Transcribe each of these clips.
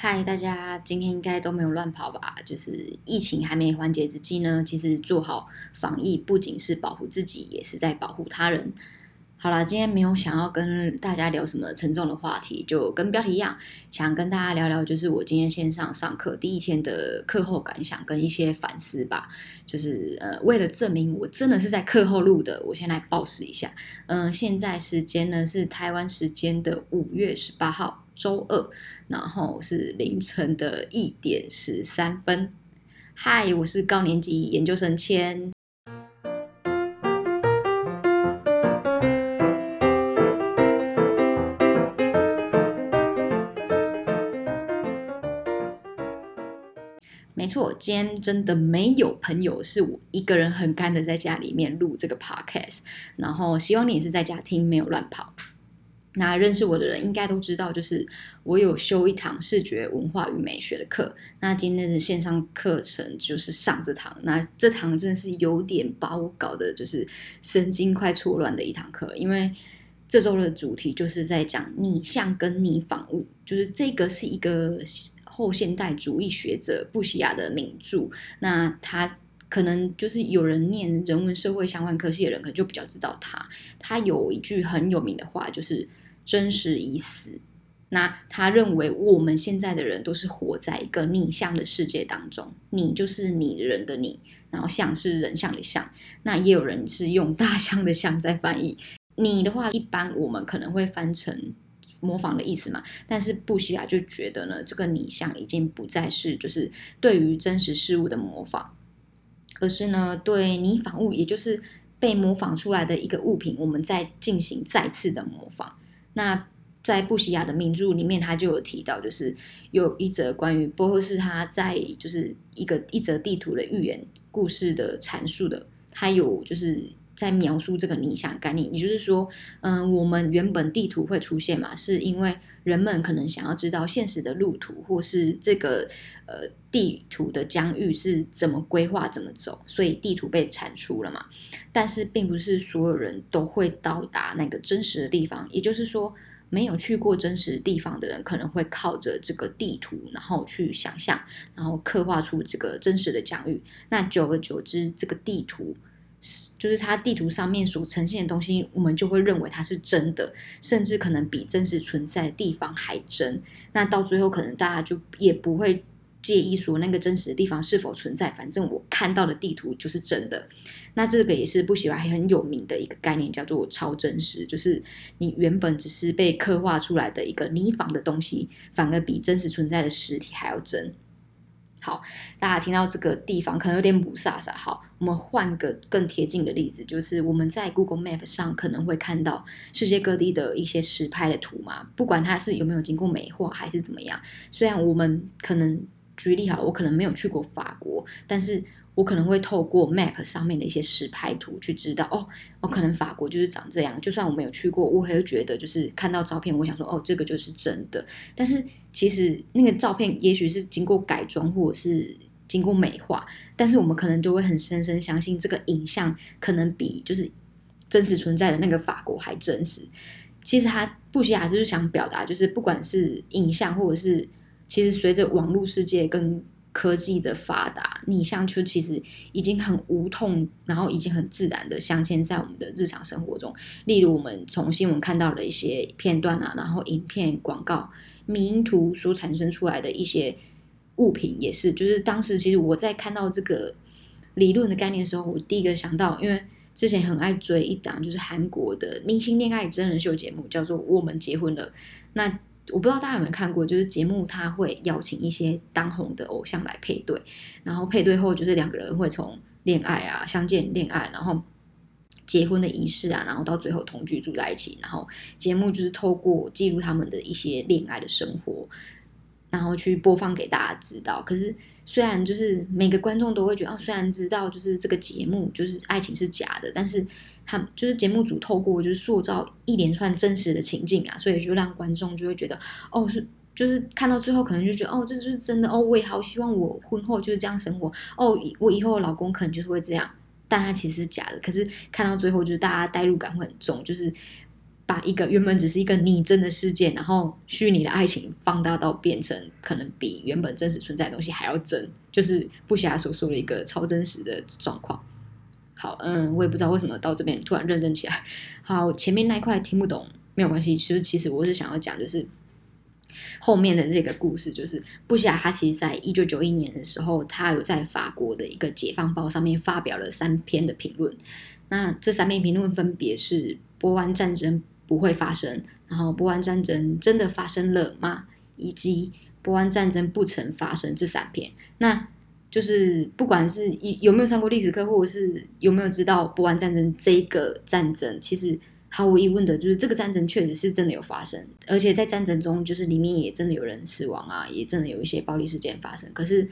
嗨，大家今天应该都没有乱跑吧？就是疫情还没缓解之际呢，其实做好防疫不仅是保护自己，也是在保护他人。好了，今天没有想要跟大家聊什么沉重的话题，就跟标题一样，想跟大家聊聊，就是我今天线上上课第一天的课后感想跟一些反思吧。就是呃，为了证明我真的是在课后录的，我先来报时一下。嗯，现在时间呢是台湾时间的五月十八号。周二，然后是凌晨的一点十三分。嗨，我是高年级研究生千。没错，今天真的没有朋友，是我一个人很干的在家里面录这个 podcast。然后希望你也是在家听，没有乱跑。那认识我的人应该都知道，就是我有修一堂视觉文化与美学的课。那今天的线上课程就是上这堂，那这堂真的是有点把我搞得，就是神经快错乱的一堂课。因为这周的主题就是在讲拟像跟拟仿物，就是这个是一个后现代主义学者布希亚的名著。那他。可能就是有人念人文社会相关科系的人，可能就比较知道他。他有一句很有名的话，就是“真实已死”。那他认为我们现在的人都是活在一个逆向的世界当中，你就是你人的你，然后像是人像的像。那也有人是用大象的象在翻译。你的话，一般我们可能会翻成模仿的意思嘛。但是布希亚就觉得呢，这个拟像已经不再是就是对于真实事物的模仿。而是呢，对拟仿物，也就是被模仿出来的一个物品，我们在进行再次的模仿。那在布西亚的名著里面，他就有提到，就是有一则关于波赫士他在就是一个一则地图的寓言故事的阐述的，他有就是。在描述这个理想概念，也就是说，嗯，我们原本地图会出现嘛，是因为人们可能想要知道现实的路途，或是这个呃地图的疆域是怎么规划、怎么走，所以地图被产出了嘛。但是，并不是所有人都会到达那个真实的地方，也就是说，没有去过真实地方的人，可能会靠着这个地图，然后去想象，然后刻画出这个真实的疆域。那久而久之，这个地图。就是它地图上面所呈现的东西，我们就会认为它是真的，甚至可能比真实存在的地方还真。那到最后，可能大家就也不会介意说那个真实的地方是否存在，反正我看到的地图就是真的。那这个也是不喜欢很有名的一个概念，叫做超真实，就是你原本只是被刻画出来的一个泥仿的东西，反而比真实存在的实体还要真。好，大家听到这个地方可能有点不飒飒。好，我们换个更贴近的例子，就是我们在 Google Map 上可能会看到世界各地的一些实拍的图嘛，不管它是有没有经过美化还是怎么样。虽然我们可能举例好，我可能没有去过法国，但是。我可能会透过 Map 上面的一些实拍图去知道，哦，哦，可能法国就是长这样。就算我没有去过，我也会觉得就是看到照片，我想说，哦，这个就是真的。但是其实那个照片也许是经过改装或者是经过美化，但是我们可能就会很深深相信这个影像可能比就是真实存在的那个法国还真实。其实他布希亚就是想表达，就是不管是影像或者是，其实随着网络世界跟科技的发达，逆向就其实已经很无痛，然后已经很自然的镶嵌在我们的日常生活中。例如，我们从新闻看到的一些片段啊，然后影片、广告、名图所产生出来的一些物品，也是。就是当时其实我在看到这个理论的概念的时候，我第一个想到，因为之前很爱追一档就是韩国的明星恋爱真人秀节目，叫做《我们结婚了》。那我不知道大家有没有看过，就是节目他会邀请一些当红的偶像来配对，然后配对后就是两个人会从恋爱啊相见、恋爱，然后结婚的仪式啊，然后到最后同居住在一起，然后节目就是透过记录他们的一些恋爱的生活，然后去播放给大家知道。可是虽然就是每个观众都会觉得，哦，虽然知道就是这个节目就是爱情是假的，但是。他就是节目组透过就是塑造一连串真实的情境啊，所以就让观众就会觉得哦是就是看到最后可能就觉得哦这就是真的哦我也好希望我婚后就是这样生活哦我以后老公可能就是会这样，但他其实是假的。可是看到最后就是大家代入感会很重，就是把一个原本只是一个拟真的事件，然后虚拟的爱情放大到变成可能比原本真实存在的东西还要真，就是不暇所说的一个超真实的状况。好，嗯，我也不知道为什么到这边突然认真起来。好，前面那一块听不懂没有关系，其实其实我是想要讲，就是后面的这个故事，就是布希亚他其实在一九九一年的时候，他有在法国的一个解放报上面发表了三篇的评论。那这三篇评论分别是波湾战争。不会发生。然后波湾战争真的发生了吗？以及波湾战争不曾发生这三篇，那就是不管是有没有上过历史课，或者是有没有知道波湾战争这个战争，其实毫无疑问的就是这个战争确实是真的有发生，而且在战争中就是里面也真的有人死亡啊，也真的有一些暴力事件发生。可是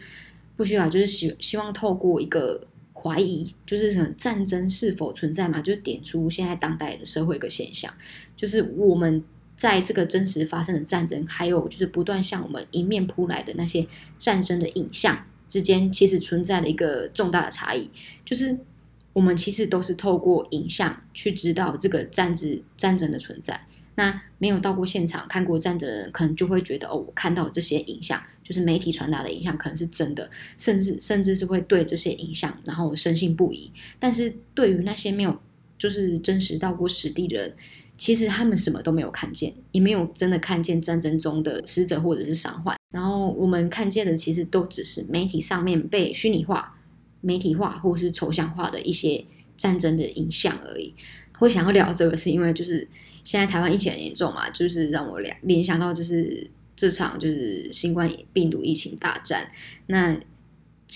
不需要，就是希希望透过一个。怀疑就是什么战争是否存在嘛？就点出现在当代的社会一个现象，就是我们在这个真实发生的战争，还有就是不断向我们迎面扑来的那些战争的影像之间，其实存在了一个重大的差异，就是我们其实都是透过影像去知道这个战争战争的存在。那没有到过现场看过战争的人，可能就会觉得哦，我看到这些影像，就是媒体传达的影像，可能是真的，甚至甚至是会对这些影像然后深信不疑。但是对于那些没有就是真实到过实地的人，其实他们什么都没有看见，也没有真的看见战争中的死者或者是伤患。然后我们看见的其实都只是媒体上面被虚拟化、媒体化或是抽象化的一些战争的影像而已。会想要聊这个，是因为就是。现在台湾疫情很严重嘛，就是让我联联想到就是这场就是新冠病毒疫情大战。那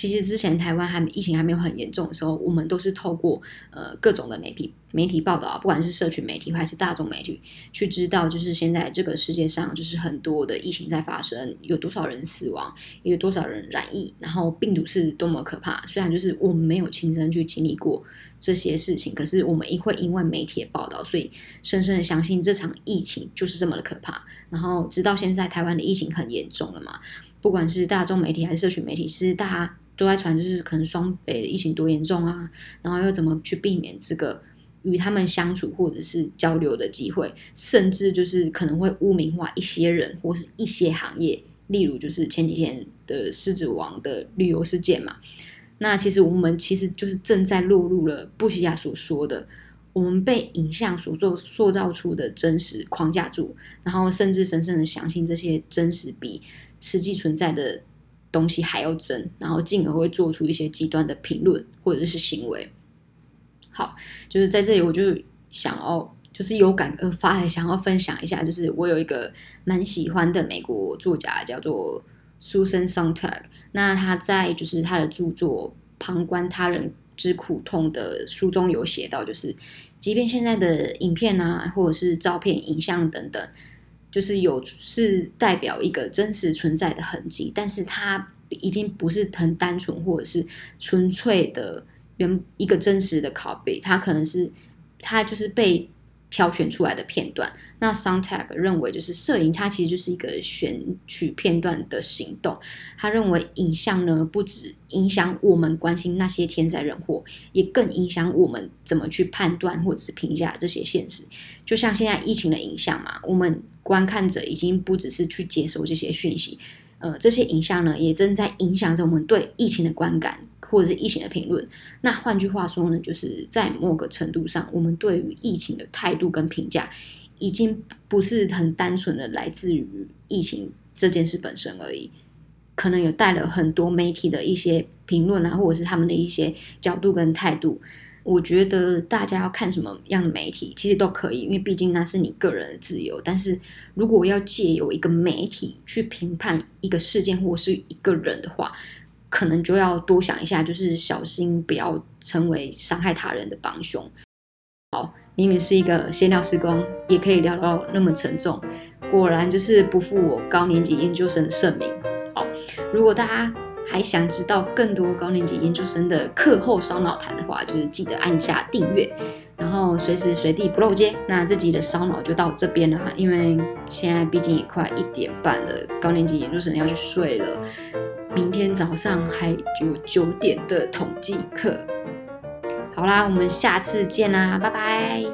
其实之前台湾还疫情还没有很严重的时候，我们都是透过呃各种的媒体媒体报道啊，不管是社群媒体还是大众媒体，去知道就是现在这个世界上就是很多的疫情在发生，有多少人死亡，有多少人染疫，然后病毒是多么可怕。虽然就是我们没有亲身去经历过。这些事情，可是我们也会因为媒体的报道，所以深深的相信这场疫情就是这么的可怕。然后直到现在，台湾的疫情很严重了嘛，不管是大众媒体还是社群媒体，其实大家都在传，就是可能双北的疫情多严重啊，然后又怎么去避免这个与他们相处或者是交流的机会，甚至就是可能会污名化一些人或是一些行业，例如就是前几天的狮子王的旅游事件嘛。那其实我们其实就是正在落入了布西亚所说的，我们被影像所做塑造出的真实框架住，然后甚至深深的相信这些真实比实际存在的东西还要真，然后进而会做出一些极端的评论或者是行为。好，就是在这里我就想要就是有感而发，想要分享一下，就是我有一个蛮喜欢的美国作家叫做 Susan Sontag。那他在就是他的著作《旁观他人之苦痛》的书中有写到，就是即便现在的影片啊，或者是照片、影像等等，就是有是代表一个真实存在的痕迹，但是它已经不是很单纯或者是纯粹的原一个真实的拷贝，它可能是它就是被。挑选出来的片段，那 Soundtag 认为，就是摄影，它其实就是一个选取片段的行动。他认为，影像呢，不止影响我们关心那些天灾人祸，也更影响我们怎么去判断或者是评价这些现实。就像现在疫情的影像嘛，我们观看者已经不只是去接收这些讯息，呃，这些影像呢，也正在影响着我们对疫情的观感。或者是疫情的评论，那换句话说呢，就是在某个程度上，我们对于疫情的态度跟评价，已经不是很单纯的来自于疫情这件事本身而已，可能有带了很多媒体的一些评论啊，或者是他们的一些角度跟态度。我觉得大家要看什么样的媒体，其实都可以，因为毕竟那是你个人的自由。但是如果要借由一个媒体去评判一个事件或是一个人的话，可能就要多想一下，就是小心不要成为伤害他人的帮凶。好，明明是一个闲聊时光，也可以聊到那么沉重，果然就是不负我高年级研究生的盛名。好，如果大家还想知道更多高年级研究生的课后烧脑谈的话，就是记得按下订阅，然后随时随地不漏接。那这集的烧脑就到这边了哈，因为现在毕竟也快一点半了，高年级研究生要去睡了。明天早上还有九点的统计课。好啦，我们下次见啦，拜拜。